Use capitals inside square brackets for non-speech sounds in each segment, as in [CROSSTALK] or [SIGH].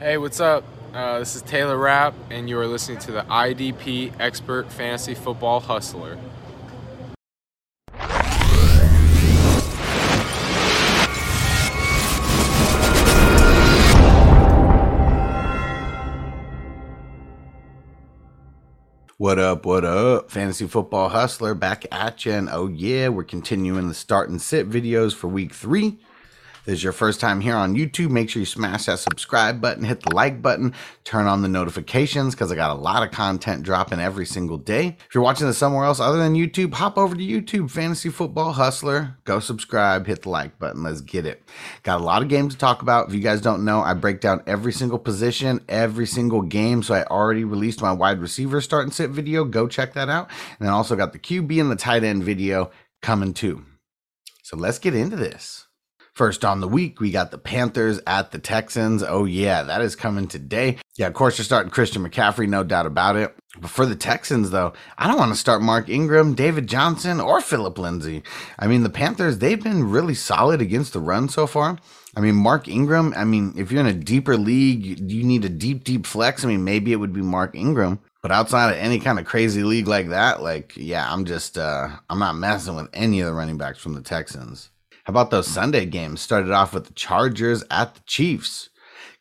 Hey, what's up? Uh, this is Taylor Rapp, and you are listening to the IDP Expert Fantasy Football Hustler. What up, what up? Fantasy Football Hustler back at you. And oh, yeah, we're continuing the start and sit videos for week three this is your first time here on YouTube, make sure you smash that subscribe button, hit the like button, turn on the notifications because I got a lot of content dropping every single day. If you're watching this somewhere else other than YouTube, hop over to YouTube, Fantasy Football Hustler, go subscribe, hit the like button. Let's get it. Got a lot of games to talk about. If you guys don't know, I break down every single position, every single game. So I already released my wide receiver start and sit video. Go check that out. And then also got the QB and the tight end video coming too. So let's get into this. First on the week, we got the Panthers at the Texans. Oh, yeah, that is coming today. Yeah, of course, you're starting Christian McCaffrey, no doubt about it. But for the Texans, though, I don't want to start Mark Ingram, David Johnson, or Philip Lindsay. I mean, the Panthers, they've been really solid against the run so far. I mean, Mark Ingram, I mean, if you're in a deeper league, you need a deep, deep flex. I mean, maybe it would be Mark Ingram. But outside of any kind of crazy league like that, like, yeah, I'm just, uh, I'm not messing with any of the running backs from the Texans. How about those Sunday games? Started off with the Chargers at the Chiefs.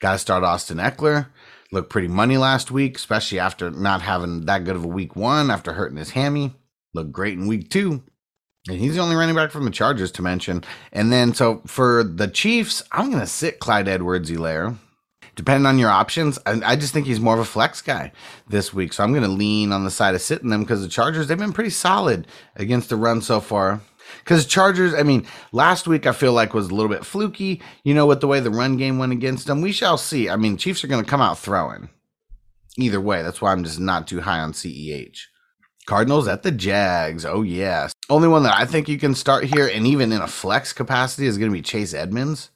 Got to start Austin Ekeler. Looked pretty money last week, especially after not having that good of a week one after hurting his hammy. Looked great in week two. And he's the only running back from the Chargers to mention. And then, so for the Chiefs, I'm going to sit Clyde Edwards Helaire. Depending on your options, I, I, just think he's more of a flex guy this week. So I'm going to lean on the side of sitting them because the Chargers, they've been pretty solid against the run so far. Because Chargers, I mean, last week I feel like was a little bit fluky, you know, with the way the run game went against them. We shall see. I mean, Chiefs are going to come out throwing. Either way, that's why I'm just not too high on CEH. Cardinals at the Jags. Oh, yes. Only one that I think you can start here, and even in a flex capacity, is going to be Chase Edmonds.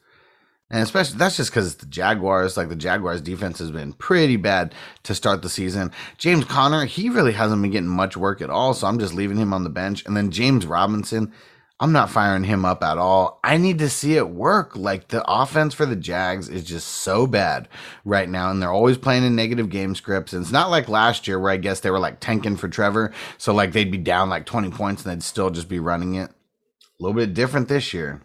And especially that's just because the Jaguars, like the Jaguars defense has been pretty bad to start the season. James Conner, he really hasn't been getting much work at all. So I'm just leaving him on the bench. And then James Robinson, I'm not firing him up at all. I need to see it work. Like the offense for the Jags is just so bad right now. And they're always playing in negative game scripts. And it's not like last year where I guess they were like tanking for Trevor. So like they'd be down like 20 points and they'd still just be running it. A little bit different this year.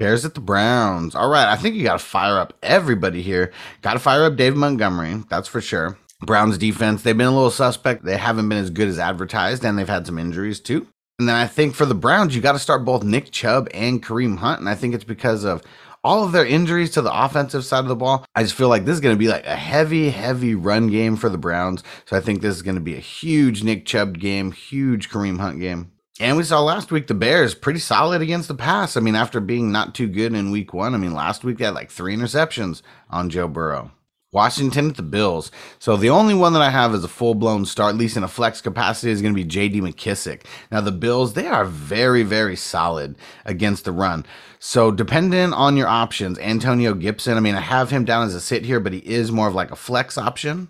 Bears at the Browns. All right, I think you got to fire up everybody here. Got to fire up Dave Montgomery, that's for sure. Browns defense, they've been a little suspect. They haven't been as good as advertised, and they've had some injuries too. And then I think for the Browns, you got to start both Nick Chubb and Kareem Hunt. And I think it's because of all of their injuries to the offensive side of the ball. I just feel like this is going to be like a heavy, heavy run game for the Browns. So I think this is going to be a huge Nick Chubb game, huge Kareem Hunt game. And we saw last week the Bears pretty solid against the pass. I mean, after being not too good in week one, I mean, last week they had like three interceptions on Joe Burrow. Washington at the Bills. So the only one that I have is a full blown start, at least in a flex capacity, is going to be J.D. McKissic. Now the Bills, they are very, very solid against the run. So dependent on your options, Antonio Gibson. I mean, I have him down as a sit here, but he is more of like a flex option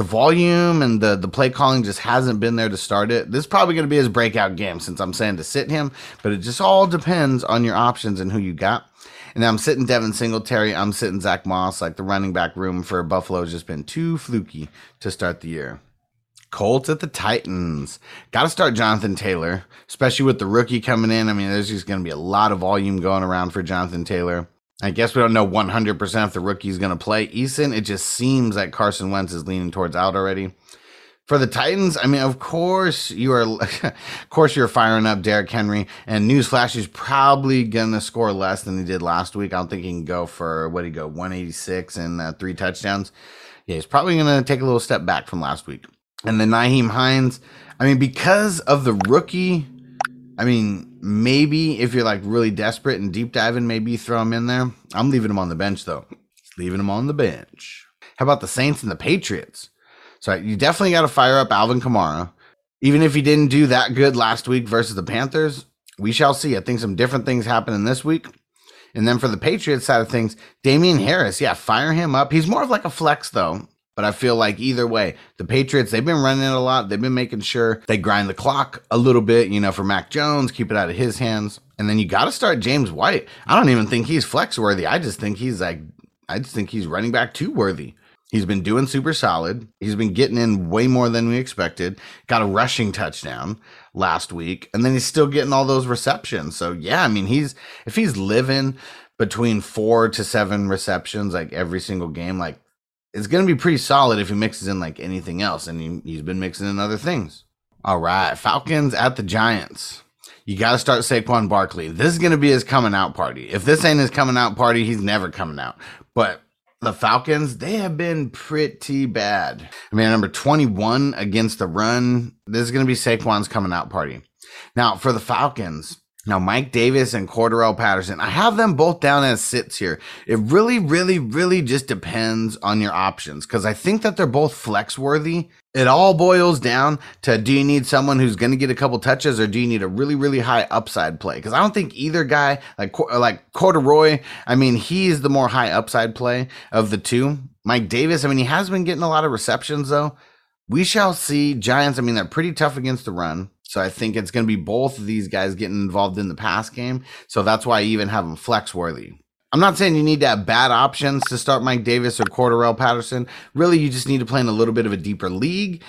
the volume and the the play calling just hasn't been there to start it. This is probably going to be his breakout game since I'm saying to sit him, but it just all depends on your options and who you got. And I'm sitting Devin Singletary, I'm sitting Zach Moss. Like the running back room for Buffalo has just been too fluky to start the year. Colts at the Titans. Got to start Jonathan Taylor, especially with the rookie coming in. I mean, there's just going to be a lot of volume going around for Jonathan Taylor. I guess we don't know 100% if the rookie's going to play. Eason, it just seems like Carson Wentz is leaning towards out already. For the Titans, I mean, of course you are, [LAUGHS] of course you're firing up Derrick Henry. And newsflash, he's probably gonna score less than he did last week. I don't think he can go for what he go 186 and uh, three touchdowns. Yeah, he's probably gonna take a little step back from last week. And then Nyheim Hines, I mean, because of the rookie, I mean, maybe if you're like really desperate and deep diving, maybe throw him in there. I'm leaving him on the bench though. Leaving him on the bench. How about the Saints and the Patriots? So you definitely got to fire up Alvin Kamara. Even if he didn't do that good last week versus the Panthers, we shall see. I think some different things happening this week. And then for the Patriots side of things, Damien Harris, yeah, fire him up. He's more of like a flex though. But I feel like either way, the Patriots, they've been running it a lot. They've been making sure they grind the clock a little bit, you know, for Mac Jones, keep it out of his hands. And then you got to start James White. I don't even think he's flex worthy. I just think he's like, I just think he's running back too worthy. He's been doing super solid. He's been getting in way more than we expected. Got a rushing touchdown last week, and then he's still getting all those receptions. So yeah, I mean, he's if he's living between four to seven receptions like every single game, like it's gonna be pretty solid if he mixes in like anything else, and he, he's been mixing in other things. All right, Falcons at the Giants. You got to start Saquon Barkley. This is going to be his coming out party. If this ain't his coming out party, he's never coming out. But the Falcons, they have been pretty bad. I mean, number 21 against the run, this is going to be Saquon's coming out party. Now, for the Falcons, now Mike Davis and Cordarrelle Patterson, I have them both down as sits here. It really, really, really just depends on your options because I think that they're both flex worthy. It all boils down to do you need someone who's going to get a couple touches or do you need a really, really high upside play? Because I don't think either guy, like like Corduroy, I mean, he's the more high upside play of the two. Mike Davis, I mean, he has been getting a lot of receptions though. We shall see. Giants, I mean, they're pretty tough against the run. So I think it's going to be both of these guys getting involved in the pass game. So that's why I even have them flex worthy. I'm not saying you need to have bad options to start Mike Davis or Cordarrelle Patterson. Really, you just need to play in a little bit of a deeper league,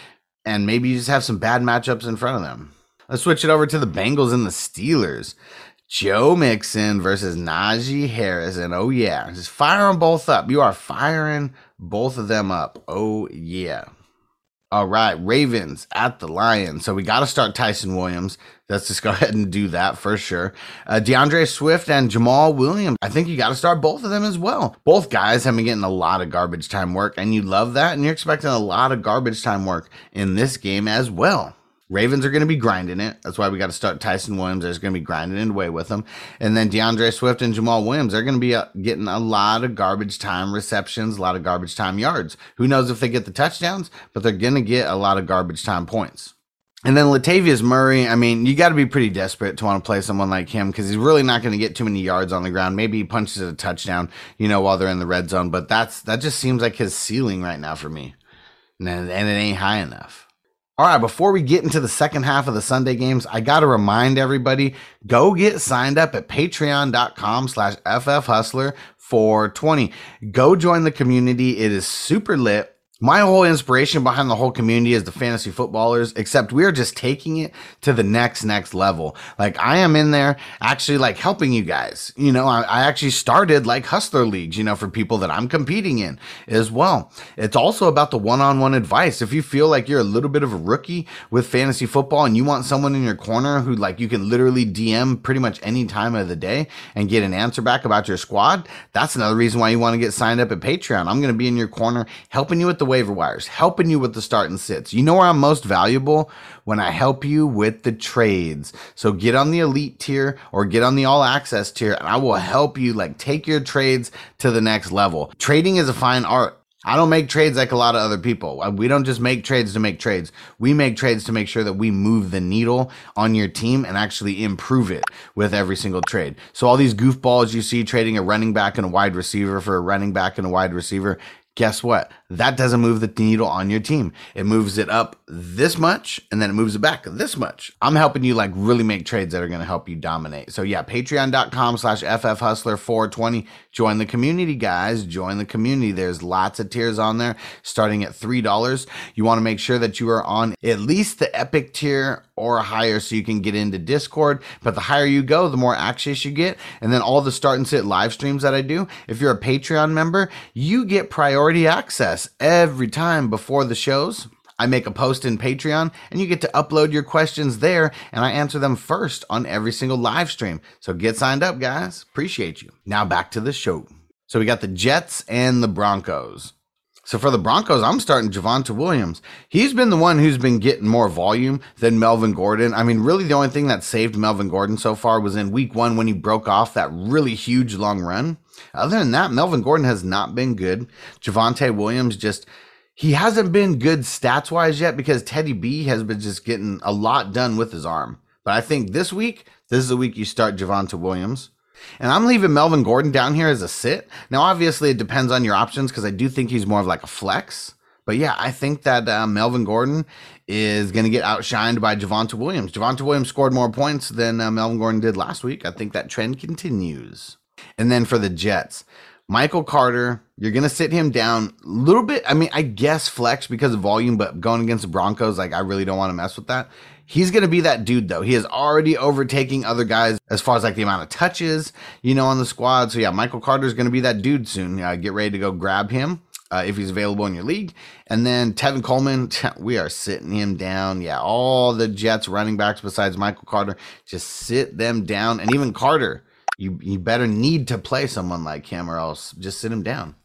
and maybe you just have some bad matchups in front of them. Let's switch it over to the Bengals and the Steelers. Joe Mixon versus Najee Harris. And oh, yeah, just fire them both up. You are firing both of them up. Oh, yeah. All right, Ravens at the Lions. So we got to start Ty'Son Williams. Let's just go [LAUGHS] ahead and do that for sure. Uh, D'Andre Swift and Jamaal Williams. I think you got to start both of them as well. Both guys have been getting a lot of garbage time work, and you love that. And you're expecting a lot of garbage time work in this game as well. Ravens are going to be grinding it. That's why we got to start Ty'Son Williams. There's going to be grinding it away with them. And then D'Andre Swift and Jamaal Williams, they're going to be uh, getting a lot of garbage time receptions, a lot of garbage time yards. Who knows if they get the touchdowns, but they're going to get a lot of garbage time points. And then Latavius Murray, I mean, you got to be pretty desperate to want to play someone like him because he's really not going to get too many yards on the ground. Maybe he punches a touchdown, you know, while they're in the red zone, but that's that just seems like his ceiling right now for me, and, and it ain't high enough. All right, before we get into the second half of the Sunday games, I got to remind everybody, go get signed up at patreon.com slash ffhustler for 20. Go join the community. It is super lit my whole inspiration behind the whole community is the fantasy footballers, except we are just taking it to the next, next level. Like I am in there actually like helping you guys. You know, I, I actually started like hustler leagues, you know, for people that I'm competing in as well. It's also about the one-on-one advice. If you feel like you're a little bit of a rookie with fantasy football and you want someone in your corner who like you can literally DM pretty much any time of the day and get an answer back about your squad, that's another reason why you want to get signed up at Patreon. I'm going to be in your corner helping you with the waiver wires, helping you with the start and sits. You know where I'm most valuable? When I help you with the trades. So get on the elite tier or get on the all access tier and I will help you like take your trades to the next level. Trading is a fine art. I don't make trades like a lot of other people. Uh, we don't just make trades to make trades. We make trades to make sure that we move the needle on your team and actually improve it with every single trade. So all these goofballs you see trading a running back and a wide receiver for a running back and a wide receiver, guess what? That doesn't move the needle on your team. It moves it up this much and then it moves it back this much. I'm helping you like really make trades that are going to help you dominate. So yeah, patreon.com slash ffhustler420. Join the community, guys. Join the community. There's lots of tiers on there starting at $3. You want to make sure that you are on at least the epic tier or higher so you can get into Discord. But the higher you go, the more access you get. And then all the start and sit live streams that I do, if you're a Patreon member, you get priority access every time before the shows. I make a post in Patreon and you get to upload your questions there and I answer them first on every single live stream. So get signed up, guys. Appreciate you. Now back to the show. So we got the Jets and the Broncos. So for the Broncos, I'm starting Javonte Williams. He's been the one who's been getting more volume than Melvin Gordon. I mean, really the only thing that saved Melvin Gordon so far was in week one when he broke off that really huge long run. Other than that, Melvin Gordon has not been good. Javonte Williams just he hasn't been good stats wise yet because Teddy B has been just getting a lot done with his arm. But I think this week, this is the week you start Javonte Williams. And I'm leaving Melvin Gordon down here as a sit. Now, obviously, it depends on your options because I do think he's more of like a flex. But yeah, I think that uh, Melvin Gordon is going to get outshined by Javonte Williams. Javonte Williams scored more points than uh, Melvin Gordon did last week. I think that trend continues. And then for the Jets, Michael Carter, you're going to sit him down a little bit. I mean, I guess flex because of volume, but going against the Broncos, like I really don't want to mess with that. He's going to be that dude though. He is already overtaking other guys as far as like the amount of touches, you know, on the squad. So yeah, Michael Carter is going to be that dude soon. Uh, get ready to go grab him. Uh, if he's available in your league. And then Tevin Coleman, [LAUGHS] we are sitting him down. Yeah, all the Jets running backs besides Michael Carter, just sit them down. And even Carter, you you better need to play someone like him or else just sit him down.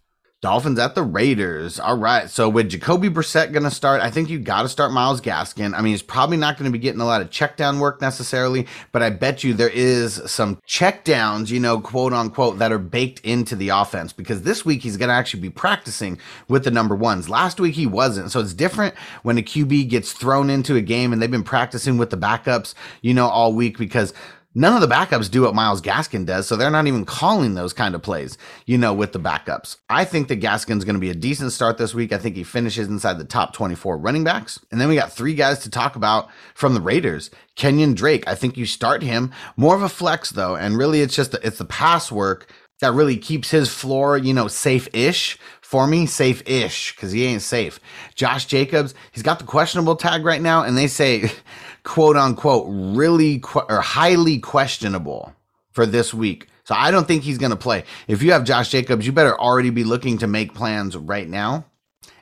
Dolphins at the Raiders. All right. So with Jacoby Brissett going to start, I think you got to start Myles Gaskin. I mean, he's probably not going to be getting a lot of check down work necessarily, but I bet you there is some check downs, you know, quote unquote, that are baked into the offense because this week he's going to actually be practicing with the number ones. Last week he wasn't. So it's different when a QB gets thrown into a game and they've been practicing with the backups, you know, all week because None of the backups do what Myles Gaskin does, so they're not even calling those kind of plays, you know, with the backups. I think that Gaskin's going to be a decent start this week. I think he finishes inside the top 24 running backs. And then we got three guys to talk about from the Raiders. Kenyan Drake, I think you start him more of a flex though, and really it's just it's the pass work that really keeps his floor, you know, safe-ish for me, safe-ish because he ain't safe. Josh Jacobs, he's got the questionable tag right now, and they say [LAUGHS] quote unquote really or highly questionable for this week. So I don't think he's going to play. If you have Josh Jacobs, you better already be looking to make plans right now.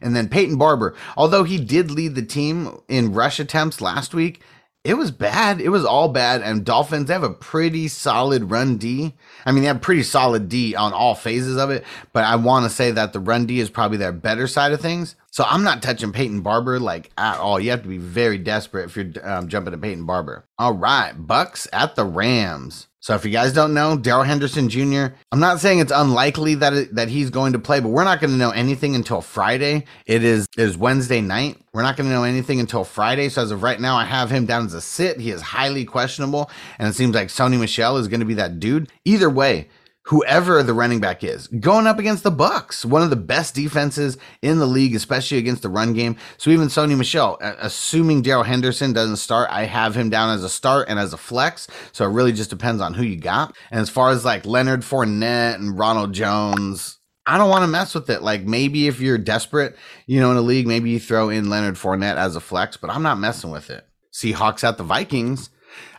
And then Peyton Barber, although he did lead the team in rush attempts last week, it was bad. It was all bad. And Dolphins have a pretty solid run D. I mean, they have pretty solid D on all phases of it, but I want to say that the run D is probably their better side of things. So I'm not touching Peyton Barber like at all. You have to be very desperate if you're um, jumping to Peyton Barber. All right, Bucks at the Rams. So if you guys don't know, Darrell Henderson Jr., I'm not saying it's unlikely that it, that he's going to play, but we're not going to know anything until Friday. It is is Wednesday night. We're not going to know anything until Friday. So as of right now, I have him down as a sit. He is highly questionable, and it seems like Sony Michel is going to be that dude. Either way, whoever the running back is going up against the bucks one of the best defenses in the league especially against the run game so even sony michel assuming darrell henderson doesn't start i have him down as a start and as a flex so it really just depends on who you got and as far as like leonard Fournette and ronald jones I don't want to mess with it. Like maybe if you're desperate, you know, in a league, maybe you throw in Leonard Fournette as a flex, but I'm not messing with it. Seahawks at the Vikings.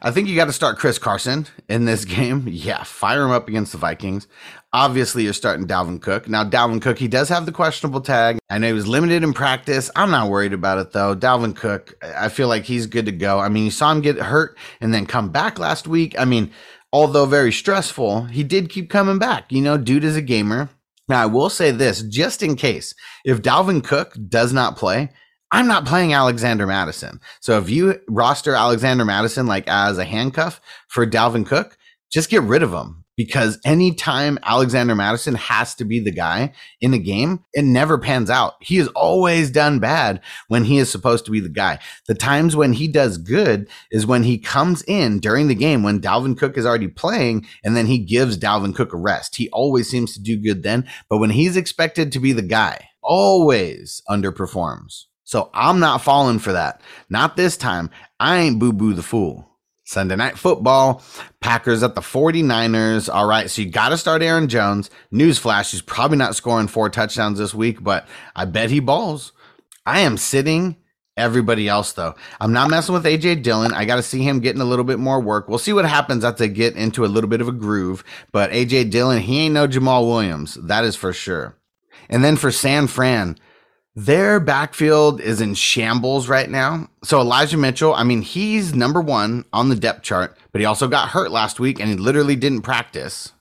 I think you got to start Chris Carson in this [LAUGHS] game. Yeah, fire him up against the Vikings. Obviously, you're starting Dalvin Cook. Now, Dalvin Cook, he does have the questionable tag. I know he was limited in practice. I'm not worried about it, though. Dalvin Cook, I feel like he's good to go. I mean, you saw him get hurt and then come back last week. I mean, although very stressful, he did keep coming back. You know, dude is a gamer. Now, I will say this just in case, if Dalvin Cook does not play, I'm not playing Alexander Mattison. So if you roster Alexander Mattison like as a handcuff for Dalvin Cook, just get rid of him because anytime Alexander Mattison has to be the guy in a game, it never pans out. He has always done bad when he is supposed to be the guy. The times when he does good is when he comes in during the game when Dalvin Cook is already playing and then he gives Dalvin Cook a rest. He always seems to do good then, but when he's expected to be the guy, always underperforms. So I'm not falling for that. Not this time. I ain't boo boo the fool. Sunday night football, Packers at the 49ers. All right, so you got to start Aaron Jones. Newsflash, he's probably not scoring four touchdowns this week, but I bet he balls. I am sitting everybody else though. I'm not messing with AJ Dillon. I got to see him getting a little bit more work. We'll see what happens as they get into a little bit of a groove. But AJ Dillon, he ain't no Jamaal Williams. That is for sure. And then for San Fran, their backfield is in shambles right now. So Elijah Mitchell, I mean, he's number one on the depth chart, but he also got hurt last week and he literally didn't practice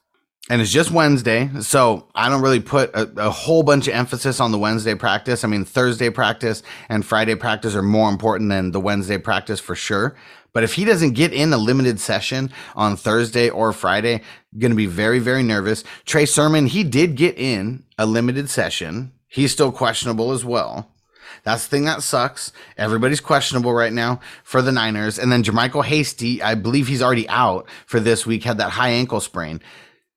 and it's just Wednesday, so I don't really put a, a, whole bunch of emphasis on the Wednesday practice. I mean, Thursday practice and Friday practice are more important than the Wednesday practice for sure. But if he doesn't get in a limited session on Thursday or Friday, going to be very, very nervous. Trey Sermon, he did get in a limited session. He's still questionable as well. That's the thing that sucks. Everybody's questionable right now for the Niners. And then JaMycal Hasty, I believe he's already out for this week, had that high ankle sprain.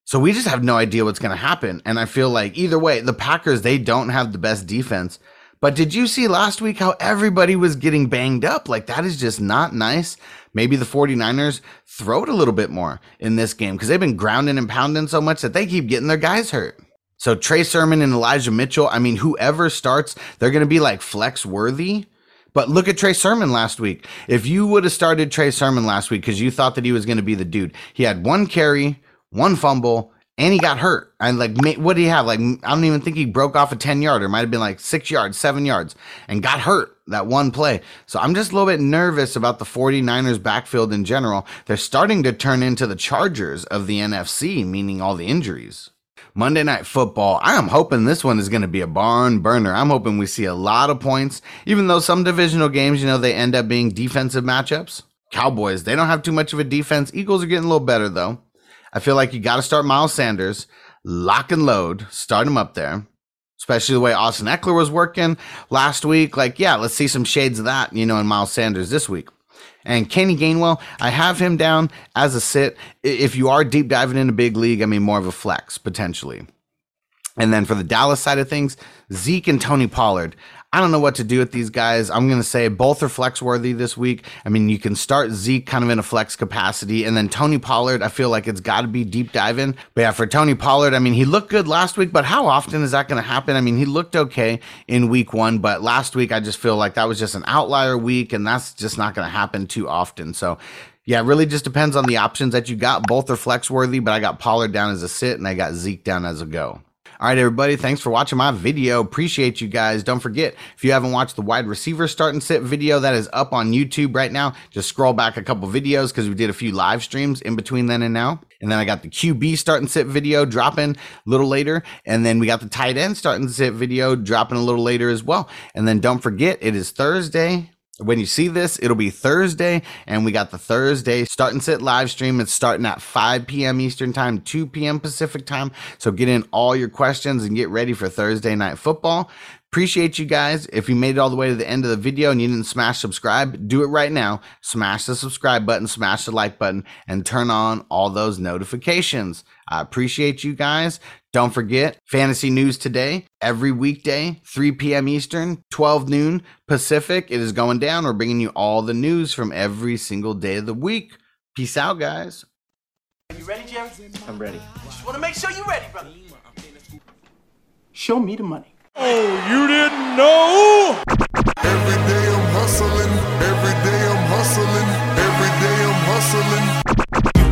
So we just have no idea what's going to happen. And I feel like either way, the Packers, they don't have the best defense. But did you see last week how everybody was getting banged up? Like that is just not nice. Maybe the 49ers throw it a little bit more in this game because they've been grounding and pounding so much that they keep getting their guys hurt. So Trey Sermon and Elijah Mitchell, I mean, whoever starts, they're going to be like flex worthy. But look at Trey Sermon last week. If you would have started Trey Sermon last week because you thought that he was going to be the dude, he had one carry, one fumble, and he got hurt. And like, what did he have? Like, I don't even think he broke off a 10 yarder. Might have been like six yards, seven yards, and got hurt that one play. So I'm just a little bit nervous about the 49ers backfield in general. They're starting to turn into the Chargers of the NFC, meaning all the injuries. Monday Night Football. I am hoping this one is going to be a barn burner. I'm hoping we see a lot of points, even though some divisional games, you know, they end up being defensive matchups. Cowboys, they don't have too much of a defense. Eagles are getting a little better, though. I feel like you got to start Miles Sanders, lock and load, start him up there. Especially the way Austin Ekeler was working last week. Like, yeah, let's see some shades of that, you know, in Miles Sanders this week. And Kenny Gainwell, I have him down as a sit. If you are deep diving in a big league, I mean, more of a flex potentially. And then for the Dallas side of things, Zeke and Tony Pollard. I don't know what to do with these guys. I'm going to say both are flex worthy this week. I mean, you can start Zeke kind of in a flex capacity, and then Tony Pollard, I feel like it's got to be deep diving. But yeah, for Tony Pollard, I mean, he looked good last week, but how often is that going to happen? I mean, he looked okay in week one, but last week, I just feel like that was just an outlier week, and that's just not going to happen too often. So, yeah, it really just depends on the options that you got. Both are flex worthy, but I got Pollard down as a sit and I got Zeke down as a go. All right, everybody, thanks for watching my video. Appreciate you guys. Don't forget, if you haven't watched the wide receiver start and sit video, that is up on YouTube right now. Just scroll back a couple videos because we did a few live streams in between then and now. And then I got the QB start and sit video dropping a little later. And then we got the tight end start and sit video dropping a little later as well. And then don't forget, it is Thursday, when you see this, it'll be Thursday, and we got the Thursday start and sit live stream. It's starting at 5 p.m. Eastern Time, 2 p.m. Pacific Time. So get in all your questions and get ready for Thursday night football. Appreciate you guys. If you made it all the way to the end of the video and you didn't smash subscribe, do it right now. Smash the subscribe button, smash the like button, and turn on all those notifications. I appreciate you guys. Don't forget fantasy news today, every weekday, 3 p.m. Eastern, 12 noon Pacific. It is going down. We're bringing you all the news from every single day of the week. Peace out, guys. Are you ready, Jerry? I'm ready. Just want to make sure you're ready, brother. Show me the money. Oh, you didn't know? Every day I'm hustling. Every day I'm hustling. Every day I'm hustling.